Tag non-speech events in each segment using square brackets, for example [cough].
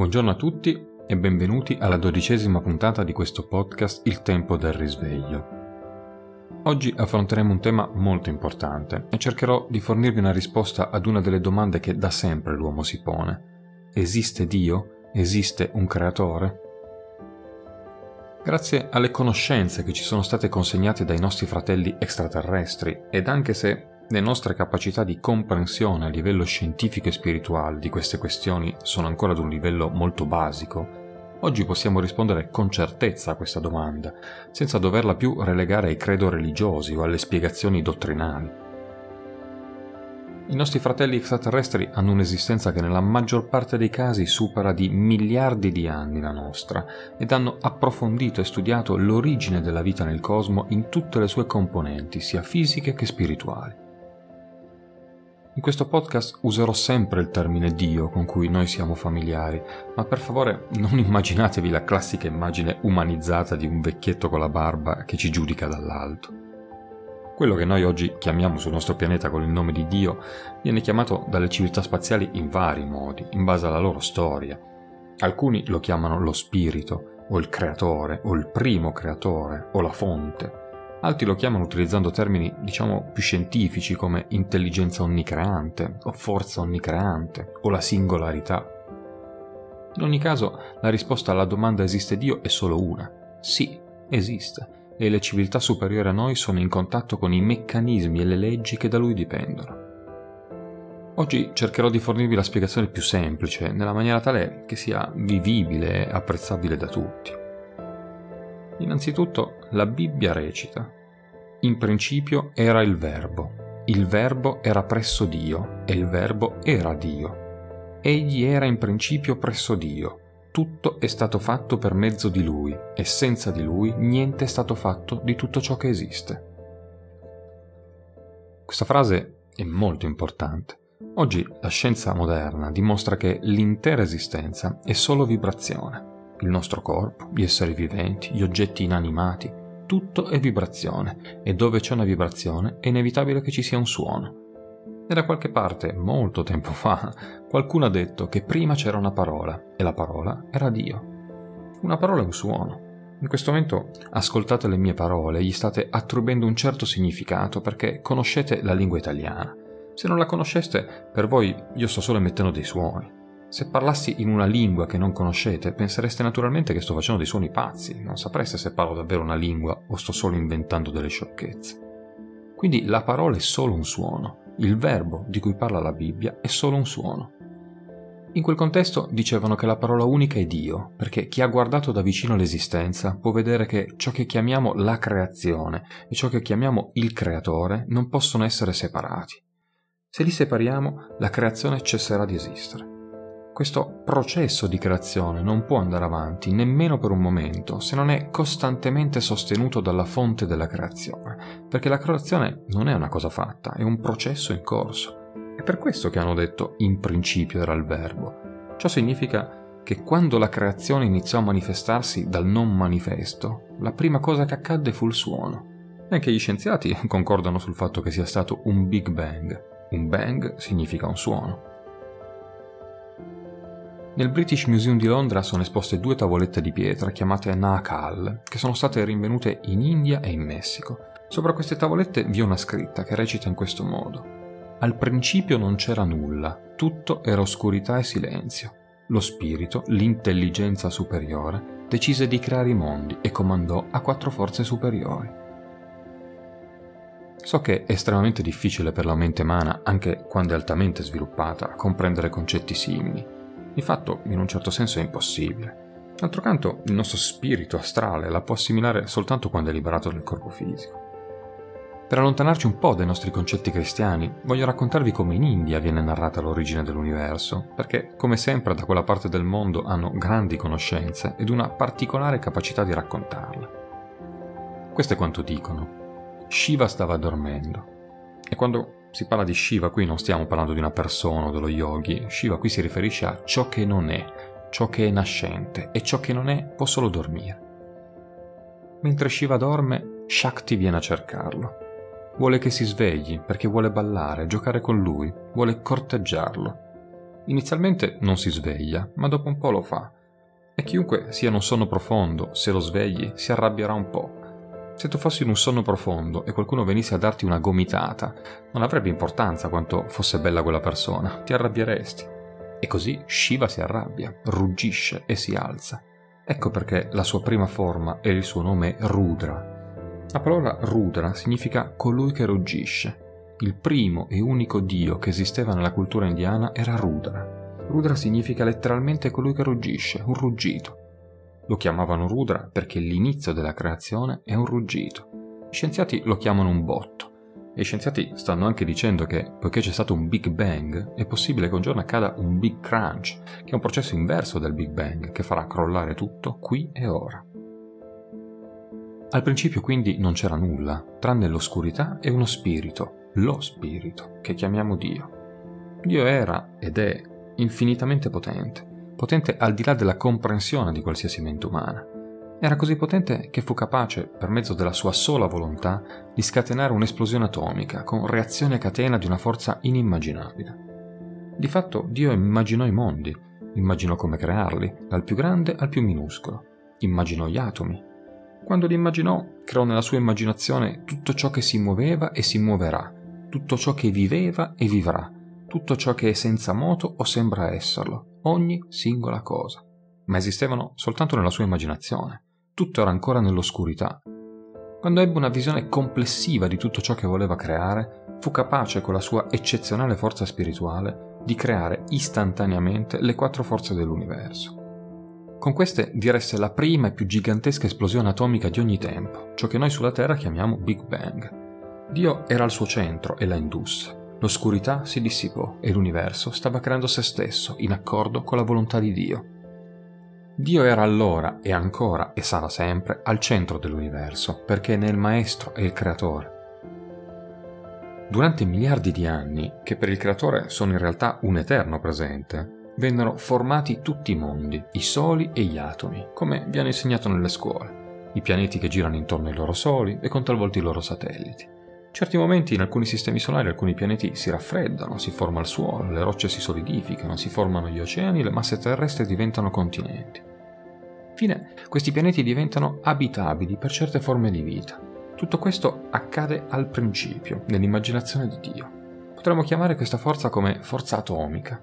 Buongiorno a tutti e benvenuti alla dodicesima puntata di questo podcast Il tempo del risveglio. Oggi affronteremo un tema molto importante e cercherò di fornirvi una risposta ad una delle domande che da sempre l'uomo si pone. Esiste Dio? Esiste un creatore? Grazie alle conoscenze che ci sono state consegnate dai nostri fratelli extraterrestri ed anche se le nostre capacità di comprensione a livello scientifico e spirituale di queste questioni sono ancora ad un livello molto basico, oggi possiamo rispondere con certezza a questa domanda, senza doverla più relegare ai credo religiosi o alle spiegazioni dottrinali. I nostri fratelli extraterrestri hanno un'esistenza che nella maggior parte dei casi supera di miliardi di anni la nostra ed hanno approfondito e studiato l'origine della vita nel cosmo in tutte le sue componenti, sia fisiche che spirituali. In questo podcast userò sempre il termine Dio con cui noi siamo familiari, ma per favore non [laughs] immaginatevi la classica immagine umanizzata di un vecchietto con la barba che ci giudica dall'alto. Quello che noi oggi chiamiamo sul nostro pianeta con il nome di Dio viene chiamato dalle civiltà spaziali in vari modi, in base alla loro storia. Alcuni lo chiamano lo spirito, o il creatore, o il primo creatore, o la fonte. Altri lo chiamano utilizzando termini, diciamo, più scientifici come intelligenza onnicreante o forza onnicreante o la singolarità. In ogni caso, la risposta alla domanda esiste Dio è solo una. Sì, esiste, e le civiltà superiori a noi sono in contatto con i meccanismi e le leggi che da lui dipendono. Oggi cercherò di fornirvi la spiegazione più semplice, nella maniera tale che sia vivibile e apprezzabile da tutti. Innanzitutto la Bibbia recita, in principio era il Verbo, il Verbo era presso Dio e il Verbo era Dio. Egli era in principio presso Dio, tutto è stato fatto per mezzo di Lui e senza di Lui niente è stato fatto di tutto ciò che esiste. Questa frase è molto importante. Oggi la scienza moderna dimostra che l'intera esistenza è solo vibrazione il nostro corpo, gli esseri viventi, gli oggetti inanimati, tutto è vibrazione e dove c'è una vibrazione è inevitabile che ci sia un suono. E da qualche parte, molto tempo fa, qualcuno ha detto che prima c'era una parola e la parola era Dio. Una parola è un suono. In questo momento ascoltate le mie parole, gli state attribuendo un certo significato perché conoscete la lingua italiana. Se non la conosceste, per voi io sto solo emettendo dei suoni. Se parlassi in una lingua che non conoscete, pensereste naturalmente che sto facendo dei suoni pazzi, non sapreste se parlo davvero una lingua o sto solo inventando delle sciocchezze. Quindi la parola è solo un suono, il verbo di cui parla la Bibbia è solo un suono. In quel contesto dicevano che la parola unica è Dio, perché chi ha guardato da vicino l'esistenza può vedere che ciò che chiamiamo la creazione e ciò che chiamiamo il creatore non possono essere separati. Se li separiamo, la creazione cesserà di esistere. Questo processo di creazione non può andare avanti nemmeno per un momento se non è costantemente sostenuto dalla fonte della creazione, perché la creazione non è una cosa fatta, è un processo in corso. È per questo che hanno detto in principio era il verbo. Ciò significa che quando la creazione iniziò a manifestarsi dal non manifesto, la prima cosa che accadde fu il suono. Anche gli scienziati [laughs] concordano sul fatto che sia stato un Big Bang. Un bang significa un suono. Nel British Museum di Londra sono esposte due tavolette di pietra chiamate Naakal, che sono state rinvenute in India e in Messico. Sopra queste tavolette vi è una scritta che recita in questo modo. Al principio non c'era nulla, tutto era oscurità e silenzio. Lo spirito, l'intelligenza superiore, decise di creare i mondi e comandò a quattro forze superiori. So che è estremamente difficile per la mente umana, anche quando è altamente sviluppata, comprendere concetti simili, di fatto, in un certo senso, è impossibile. D'altro canto, il nostro spirito astrale la può assimilare soltanto quando è liberato dal corpo fisico. Per allontanarci un po' dai nostri concetti cristiani, voglio raccontarvi come in India viene narrata l'origine dell'universo, perché, come sempre, da quella parte del mondo hanno grandi conoscenze ed una particolare capacità di raccontarla. Questo è quanto dicono. Shiva stava dormendo. E quando si parla di Shiva, qui non stiamo parlando di una persona o dello yogi, Shiva qui si riferisce a ciò che non è, ciò che è nascente e ciò che non è può solo dormire. Mentre Shiva dorme, Shakti viene a cercarlo. Vuole che si svegli perché vuole ballare, giocare con lui, vuole corteggiarlo. Inizialmente non si sveglia, ma dopo un po' lo fa. E chiunque sia in un sonno profondo, se lo svegli, si arrabbierà un po'. Se tu fossi in un sonno profondo e qualcuno venisse a darti una gomitata, non avrebbe importanza quanto fosse bella quella persona, ti arrabbieresti. E così Shiva si arrabbia, ruggisce e si alza. Ecco perché la sua prima forma e il suo nome è Rudra. La parola Rudra significa colui che ruggisce il primo e unico dio che esisteva nella cultura indiana era Rudra. Rudra significa letteralmente colui che ruggisce, un ruggito. Lo chiamavano Rudra perché l'inizio della creazione è un ruggito. Gli scienziati lo chiamano un botto. E gli scienziati stanno anche dicendo che, poiché c'è stato un Big Bang, è possibile che un giorno accada un Big Crunch, che è un processo inverso del Big Bang, che farà crollare tutto qui e ora. Al principio quindi non c'era nulla, tranne l'oscurità e uno spirito, lo spirito che chiamiamo Dio. Dio era ed è infinitamente potente, potente al di là della comprensione di qualsiasi mente umana. Era così potente che fu capace, per mezzo della sua sola volontà, di scatenare un'esplosione atomica con reazione a catena di una forza inimmaginabile. Di fatto Dio immaginò i mondi, immaginò come crearli, dal più grande al più minuscolo, immaginò gli atomi. Quando li immaginò, creò nella sua immaginazione tutto ciò che si muoveva e si muoverà, tutto ciò che viveva e vivrà, tutto ciò che è senza moto o sembra esserlo, ogni singola cosa. Ma esistevano soltanto nella sua immaginazione, tutto era ancora nell'oscurità. Quando ebbe una visione complessiva di tutto ciò che voleva creare, fu capace con la sua eccezionale forza spirituale di creare istantaneamente le quattro forze dell'universo. Con queste diresse la prima e più gigantesca esplosione atomica di ogni tempo, ciò che noi sulla Terra chiamiamo Big Bang. Dio era al suo centro e la indusse. L'oscurità si dissipò e l'universo stava creando se stesso in accordo con la volontà di Dio. Dio era allora e ancora e sarà sempre al centro dell'universo perché ne è il maestro e il creatore. Durante miliardi di anni, che per il creatore sono in realtà un eterno presente, vennero formati tutti i mondi, i soli e gli atomi, come viene insegnato nelle scuole, i pianeti che girano intorno ai loro soli e con talvolta i loro satelliti certi momenti in alcuni sistemi solari alcuni pianeti si raffreddano, si forma il suolo, le rocce si solidificano, si formano gli oceani, le masse terrestri diventano continenti. Infine, questi pianeti diventano abitabili per certe forme di vita. Tutto questo accade al principio, nell'immaginazione di Dio. Potremmo chiamare questa forza come forza atomica.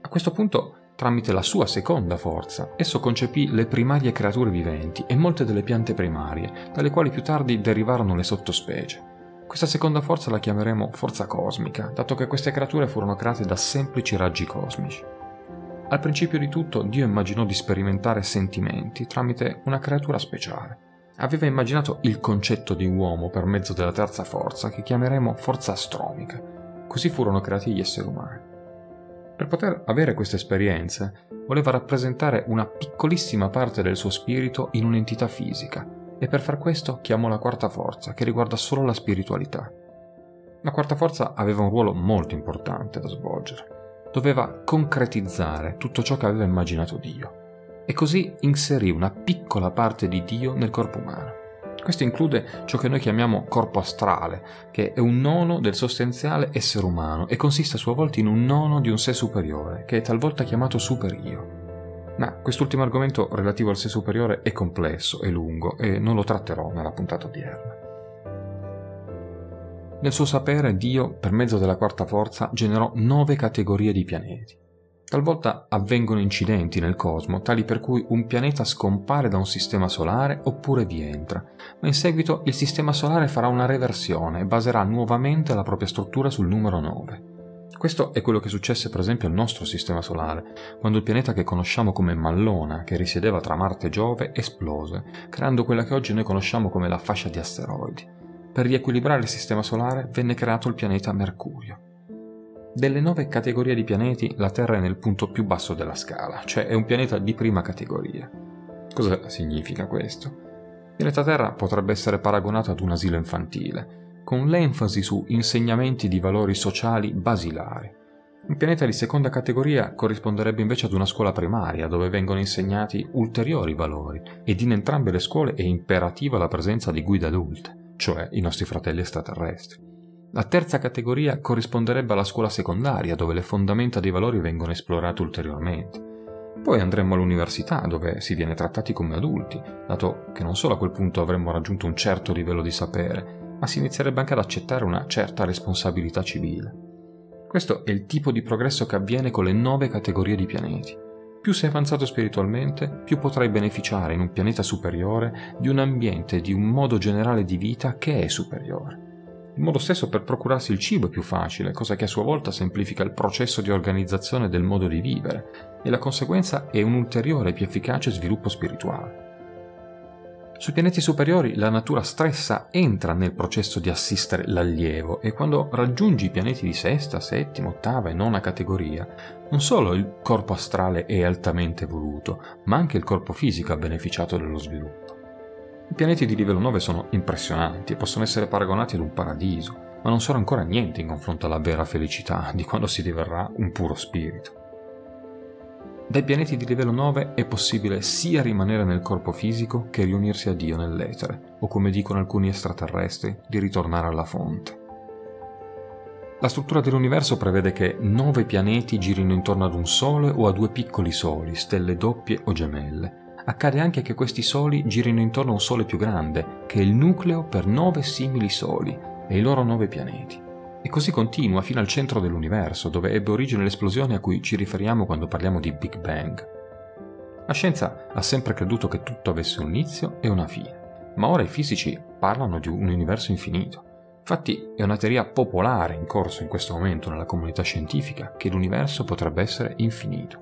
A questo punto, tramite la sua seconda forza, esso concepì le primarie creature viventi e molte delle piante primarie, dalle quali più tardi derivarono le sottospecie. Questa seconda forza la chiameremo forza cosmica, dato che queste creature furono create da semplici raggi cosmici. Al principio di tutto Dio immaginò di sperimentare sentimenti tramite una creatura speciale. Aveva immaginato il concetto di uomo per mezzo della terza forza, che chiameremo forza astromica. Così furono creati gli esseri umani. Per poter avere queste esperienze, voleva rappresentare una piccolissima parte del suo spirito in un'entità fisica, e per far questo chiamò la quarta forza, che riguarda solo la spiritualità. La quarta forza aveva un ruolo molto importante da svolgere. Doveva concretizzare tutto ciò che aveva immaginato Dio. E così inserì una piccola parte di Dio nel corpo umano. Questo include ciò che noi chiamiamo corpo astrale, che è un nono del sostanziale essere umano e consiste a sua volta in un nono di un sé superiore, che è talvolta chiamato superio. Ma quest'ultimo argomento relativo al sé superiore è complesso e lungo e non lo tratterò nella puntata odierna. Nel suo sapere Dio, per mezzo della quarta forza, generò nove categorie di pianeti. Talvolta avvengono incidenti nel cosmo, tali per cui un pianeta scompare da un sistema solare oppure vi entra, ma in seguito il sistema solare farà una reversione e baserà nuovamente la propria struttura sul numero 9. Questo è quello che successe per esempio al nostro sistema solare, quando il pianeta che conosciamo come Mallona, che risiedeva tra Marte e Giove, esplose, creando quella che oggi noi conosciamo come la fascia di asteroidi. Per riequilibrare il sistema solare venne creato il pianeta Mercurio. Delle nove categorie di pianeti, la Terra è nel punto più basso della scala, cioè è un pianeta di prima categoria. Cosa significa questo? Il pianeta Terra potrebbe essere paragonato ad un asilo infantile, con l'enfasi su insegnamenti di valori sociali basilari. Un pianeta di seconda categoria corrisponderebbe invece ad una scuola primaria dove vengono insegnati ulteriori valori ed in entrambe le scuole è imperativa la presenza di guide adulte, cioè i nostri fratelli extraterrestri. La terza categoria corrisponderebbe alla scuola secondaria, dove le fondamenta dei valori vengono esplorate ulteriormente. Poi andremmo all'università, dove si viene trattati come adulti, dato che non solo a quel punto avremmo raggiunto un certo livello di sapere, ma si inizierebbe anche ad accettare una certa responsabilità civile. Questo è il tipo di progresso che avviene con le nove categorie di pianeti. Più sei avanzato spiritualmente, più potrai beneficiare in un pianeta superiore di un ambiente e di un modo generale di vita che è superiore. Il modo stesso per procurarsi il cibo è più facile, cosa che a sua volta semplifica il processo di organizzazione del modo di vivere, e la conseguenza è un ulteriore e più efficace sviluppo spirituale. Sui pianeti superiori la natura stessa entra nel processo di assistere l'allievo e quando raggiungi i pianeti di sesta, settima, ottava e nona categoria, non solo il corpo astrale è altamente evoluto, ma anche il corpo fisico ha beneficiato dello sviluppo. I pianeti di livello 9 sono impressionanti e possono essere paragonati ad un paradiso, ma non sono ancora niente in confronto alla vera felicità di quando si diverrà un puro spirito. Dai pianeti di livello 9 è possibile sia rimanere nel corpo fisico che riunirsi a Dio nell'etere, o come dicono alcuni extraterrestri, di ritornare alla fonte. La struttura dell'universo prevede che nove pianeti girino intorno ad un Sole o a due piccoli Soli, stelle doppie o gemelle, accade anche che questi soli girino intorno a un sole più grande, che è il nucleo per nove simili soli e i loro nove pianeti. E così continua fino al centro dell'universo, dove ebbe origine l'esplosione a cui ci riferiamo quando parliamo di Big Bang. La scienza ha sempre creduto che tutto avesse un inizio e una fine, ma ora i fisici parlano di un universo infinito. Infatti è una teoria popolare in corso in questo momento nella comunità scientifica che l'universo potrebbe essere infinito.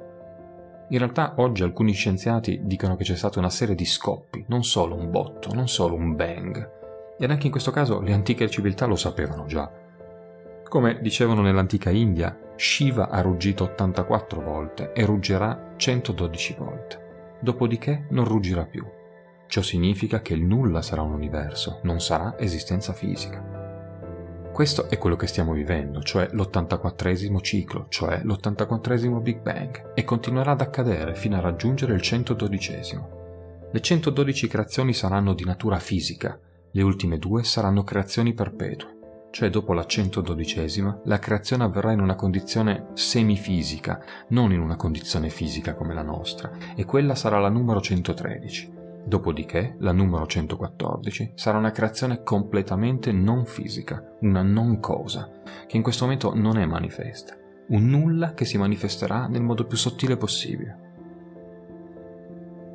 In realtà oggi alcuni scienziati dicono che c'è stata una serie di scoppi, non solo un botto, non solo un bang. Ed anche in questo caso le antiche civiltà lo sapevano già. Come dicevano nell'antica India, Shiva ha ruggito 84 volte e ruggerà 112 volte. Dopodiché non ruggirà più. Ciò significa che il nulla sarà un universo, non sarà esistenza fisica. Questo è quello che stiamo vivendo, cioè l'84esimo ciclo, cioè l'84esimo Big Bang, e continuerà ad accadere fino a raggiungere il 112esimo. Le 112 creazioni saranno di natura fisica, le ultime due saranno creazioni perpetue, cioè dopo la 112esima la creazione avverrà in una condizione semifisica, non in una condizione fisica come la nostra, e quella sarà la numero 113. Dopodiché, la numero 114 sarà una creazione completamente non fisica, una non cosa, che in questo momento non è manifesta, un nulla che si manifesterà nel modo più sottile possibile.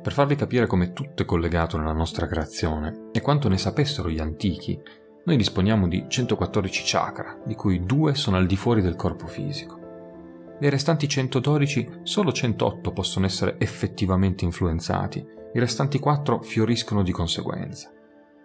Per farvi capire come tutto è collegato nella nostra creazione e quanto ne sapessero gli antichi, noi disponiamo di 114 chakra, di cui due sono al di fuori del corpo fisico. Dei restanti 112, solo 108 possono essere effettivamente influenzati i restanti quattro fioriscono di conseguenza.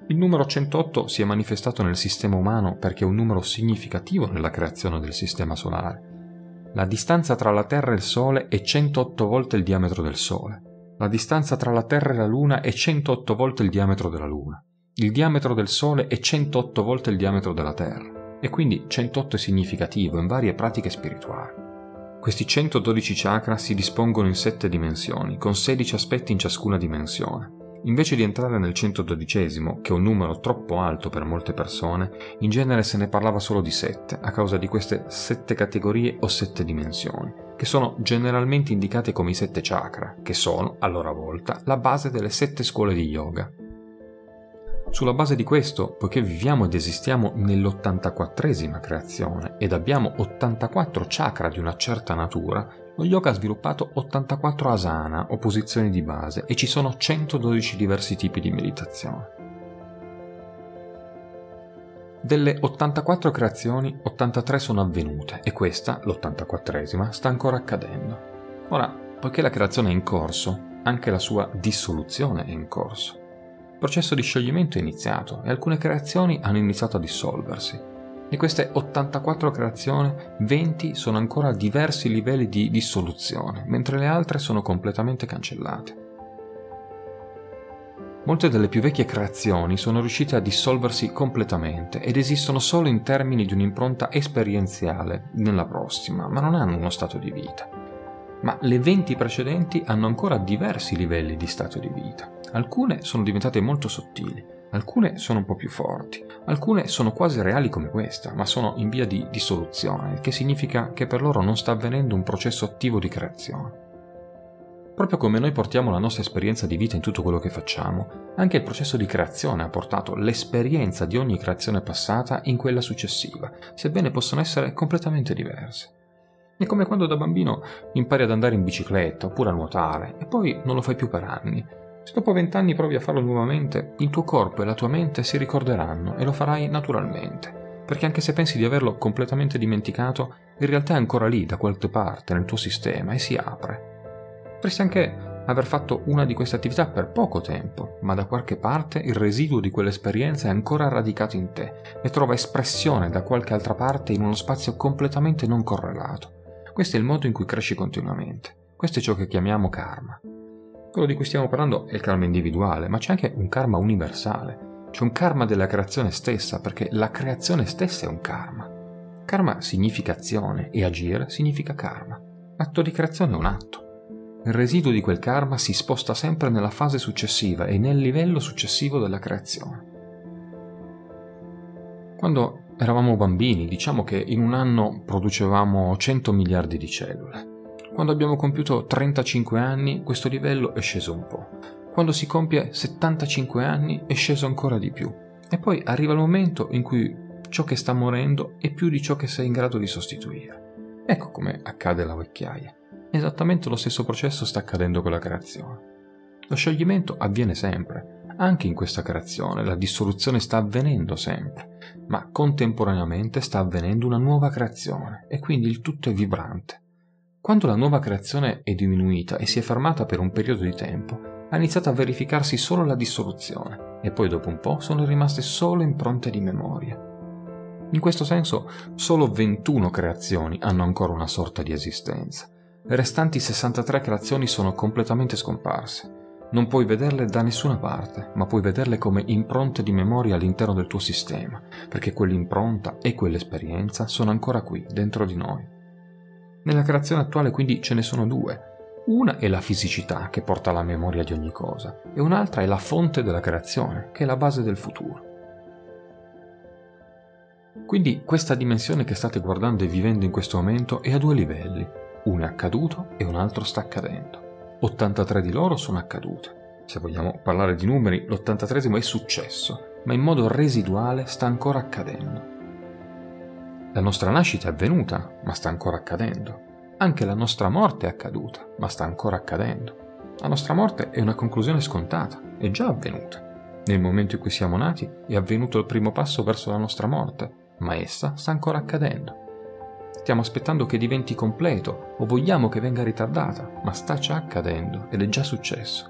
Il numero 108 si è manifestato nel sistema umano perché è un numero significativo nella creazione del sistema solare. La distanza tra la Terra e il Sole è 108 volte il diametro del Sole. La distanza tra la Terra e la Luna è 108 volte il diametro della Luna. Il diametro del Sole è 108 volte il diametro della Terra. E quindi 108 è significativo in varie pratiche spirituali. Questi 112 chakra si dispongono in sette dimensioni, con 16 aspetti in ciascuna dimensione. Invece di entrare nel 112, che è un numero troppo alto per molte persone, in genere se ne parlava solo di sette, a causa di queste sette categorie o sette dimensioni, che sono generalmente indicate come i sette chakra, che sono, a loro volta, la base delle sette scuole di yoga. Sulla base di questo, poiché viviamo ed esistiamo nell'84esima creazione ed abbiamo 84 chakra di una certa natura, lo yoga ha sviluppato 84 asana o posizioni di base e ci sono 112 diversi tipi di meditazione. Delle 84 creazioni, 83 sono avvenute e questa, l'84esima, sta ancora accadendo. Ora, poiché la creazione è in corso, anche la sua dissoluzione è in corso processo di scioglimento è iniziato e alcune creazioni hanno iniziato a dissolversi. Di queste 84 creazioni, 20 sono ancora a diversi livelli di dissoluzione, mentre le altre sono completamente cancellate. Molte delle più vecchie creazioni sono riuscite a dissolversi completamente ed esistono solo in termini di un'impronta esperienziale nella prossima, ma non hanno uno stato di vita. Ma le 20 precedenti hanno ancora diversi livelli di stato di vita. Alcune sono diventate molto sottili, Alcune sono un po' più forti, alcune sono quasi reali come questa, ma sono in via di dissoluzione, che significa che per loro non sta avvenendo un processo attivo di creazione. Proprio come noi portiamo la nostra esperienza di vita in tutto quello che facciamo, anche il processo di creazione ha portato l'esperienza di ogni creazione passata in quella successiva, sebbene possano essere completamente diverse. È come quando da bambino impari ad andare in bicicletta oppure a nuotare e poi non lo fai più per anni. Se dopo vent'anni provi a farlo nuovamente, il tuo corpo e la tua mente si ricorderanno e lo farai naturalmente, perché anche se pensi di averlo completamente dimenticato, in realtà è ancora lì da qualche parte nel tuo sistema e si apre. Potresti anche aver fatto una di queste attività per poco tempo, ma da qualche parte il residuo di quell'esperienza è ancora radicato in te e trova espressione da qualche altra parte in uno spazio completamente non correlato. Questo è il modo in cui cresci continuamente. Questo è ciò che chiamiamo karma. Quello di cui stiamo parlando è il karma individuale, ma c'è anche un karma universale. C'è un karma della creazione stessa, perché la creazione stessa è un karma. Karma significa azione e agire significa karma. L'atto di creazione è un atto. Il residuo di quel karma si sposta sempre nella fase successiva e nel livello successivo della creazione. Quando eravamo bambini, diciamo che in un anno producevamo 100 miliardi di cellule. Quando abbiamo compiuto 35 anni, questo livello è sceso un po'. Quando si compie 75 anni, è sceso ancora di più. E poi arriva il momento in cui ciò che sta morendo è più di ciò che sei in grado di sostituire. Ecco come accade alla vecchiaia. Esattamente lo stesso processo sta accadendo con la creazione. Lo scioglimento avviene sempre, anche in questa creazione la dissoluzione sta avvenendo sempre, ma contemporaneamente sta avvenendo una nuova creazione e quindi il tutto è vibrante. Quando la nuova creazione è diminuita e si è fermata per un periodo di tempo, ha iniziato a verificarsi solo la dissoluzione e poi dopo un po' sono rimaste solo impronte di memoria. In questo senso, solo 21 creazioni hanno ancora una sorta di esistenza. Le restanti 63 creazioni sono completamente scomparse non puoi vederle da nessuna parte, ma puoi vederle come impronte di memoria all'interno del tuo sistema, perché quell'impronta e quell'esperienza sono ancora qui, dentro di noi. Nella creazione attuale quindi ce ne sono due. Una è la fisicità che porta alla memoria di ogni cosa e un'altra è la fonte della creazione, che è la base del futuro. Quindi questa dimensione che state guardando e vivendo in questo momento è a due livelli. Uno è accaduto e un altro sta accadendo. 83 di loro sono accadute. Se vogliamo parlare di numeri, l'83 è successo, ma in modo residuale sta ancora accadendo. La nostra nascita è avvenuta, ma sta ancora accadendo. Anche la nostra morte è accaduta, ma sta ancora accadendo. La nostra morte è una conclusione scontata, è già avvenuta. Nel momento in cui siamo nati è avvenuto il primo passo verso la nostra morte, ma essa sta ancora accadendo. Stiamo aspettando che diventi completo o vogliamo che venga ritardata, ma sta già accadendo ed è già successo.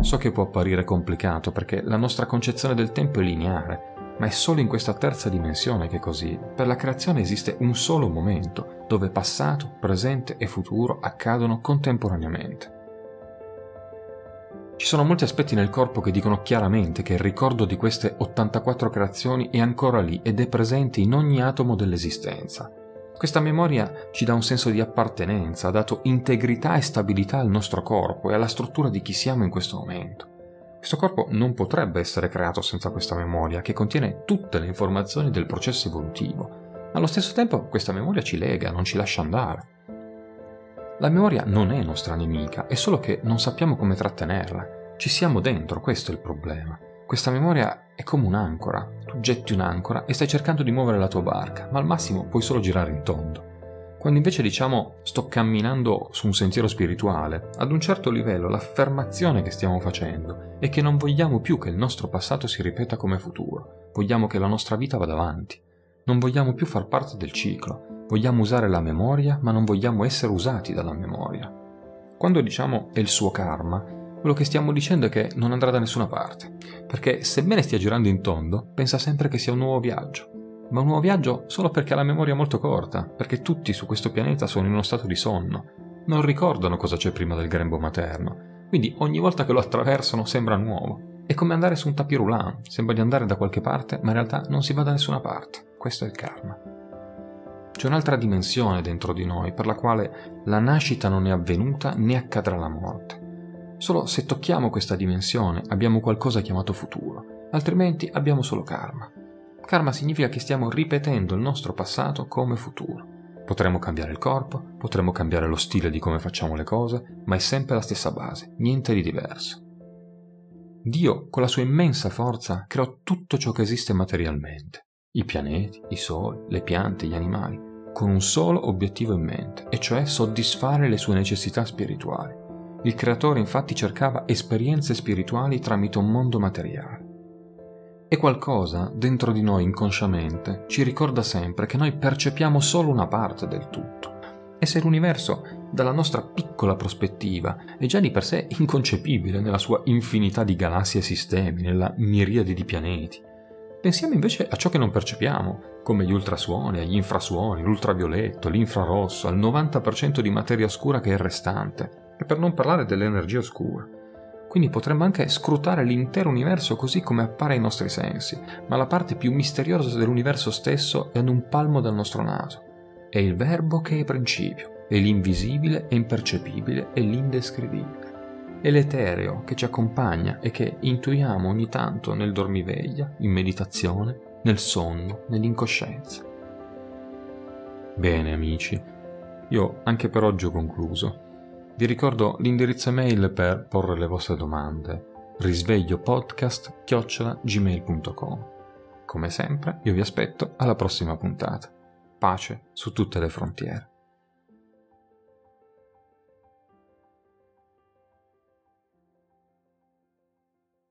So che può apparire complicato perché la nostra concezione del tempo è lineare, ma è solo in questa terza dimensione che è così. Per la creazione esiste un solo momento dove passato, presente e futuro accadono contemporaneamente. Ci sono molti aspetti nel corpo che dicono chiaramente che il ricordo di queste 84 creazioni è ancora lì ed è presente in ogni atomo dell'esistenza. Questa memoria ci dà un senso di appartenenza, ha dato integrità e stabilità al nostro corpo e alla struttura di chi siamo in questo momento. Questo corpo non potrebbe essere creato senza questa memoria, che contiene tutte le informazioni del processo evolutivo. Allo stesso tempo questa memoria ci lega, non ci lascia andare. La memoria non è nostra nemica, è solo che non sappiamo come trattenerla. Ci siamo dentro, questo è il problema. Questa memoria è come un'ancora. Tu getti un'ancora e stai cercando di muovere la tua barca, ma al massimo puoi solo girare in tondo. Quando invece diciamo sto camminando su un sentiero spirituale, ad un certo livello l'affermazione che stiamo facendo è che non vogliamo più che il nostro passato si ripeta come futuro, vogliamo che la nostra vita vada avanti. Non vogliamo più far parte del ciclo, vogliamo usare la memoria ma non vogliamo essere usati dalla memoria. Quando diciamo è il suo karma, quello che stiamo dicendo è che non andrà da nessuna parte, perché sebbene stia girando in tondo, pensa sempre che sia un nuovo viaggio. Ma un nuovo viaggio solo perché ha la memoria molto corta, perché tutti su questo pianeta sono in uno stato di sonno, non ricordano cosa c'è prima del grembo materno, quindi ogni volta che lo attraversano sembra nuovo. È come andare su un tapis roulant, sembra di andare da qualche parte, ma in realtà non si va da nessuna parte. Questo è il karma. C'è un'altra dimensione dentro di noi per la quale la nascita non è avvenuta né accadrà la morte. Solo se tocchiamo questa dimensione abbiamo qualcosa chiamato futuro altrimenti abbiamo solo karma. Karma significa che stiamo ripetendo il nostro passato come futuro. Potremmo cambiare il corpo, potremmo cambiare lo stile di come facciamo le cose, ma è sempre la stessa base, niente di diverso. Dio, con la sua immensa forza, creò tutto ciò che esiste materialmente, i pianeti, i soli, le piante, gli animali, con un solo obiettivo in mente, e cioè soddisfare le sue necessità spirituali. Il creatore infatti cercava esperienze spirituali tramite un mondo materiale. E qualcosa dentro di noi inconsciamente ci ricorda sempre che noi percepiamo solo una parte del tutto. E se l'universo, dalla nostra piccola prospettiva, è già di per sé inconcepibile nella sua infinità di galassie e sistemi, nella miriade di pianeti, pensiamo invece a ciò che non percepiamo, come gli ultrasuoni, gli infrasuoni, l'ultravioletto, l'infrarosso, al 90% di materia oscura che è restante, e per non parlare dell'energia oscura. Quindi potremmo anche scrutare l'intero universo così come appare ai nostri sensi, ma la parte più misteriosa dell'universo stesso è ad un palmo dal nostro naso. È il verbo che è principio, è l'invisibile e impercepibile e l'indescrivibile. È l'etereo che ci accompagna e che intuiamo ogni tanto nel dormiveglia, in meditazione, nel sonno, nell'incoscienza. Bene amici, io anche per oggi ho concluso. Vi ricordo l'indirizzo email per porre le vostre domande risvegliopodcast-gmail.com Come sempre, io vi aspetto alla prossima puntata. Pace su tutte le frontiere.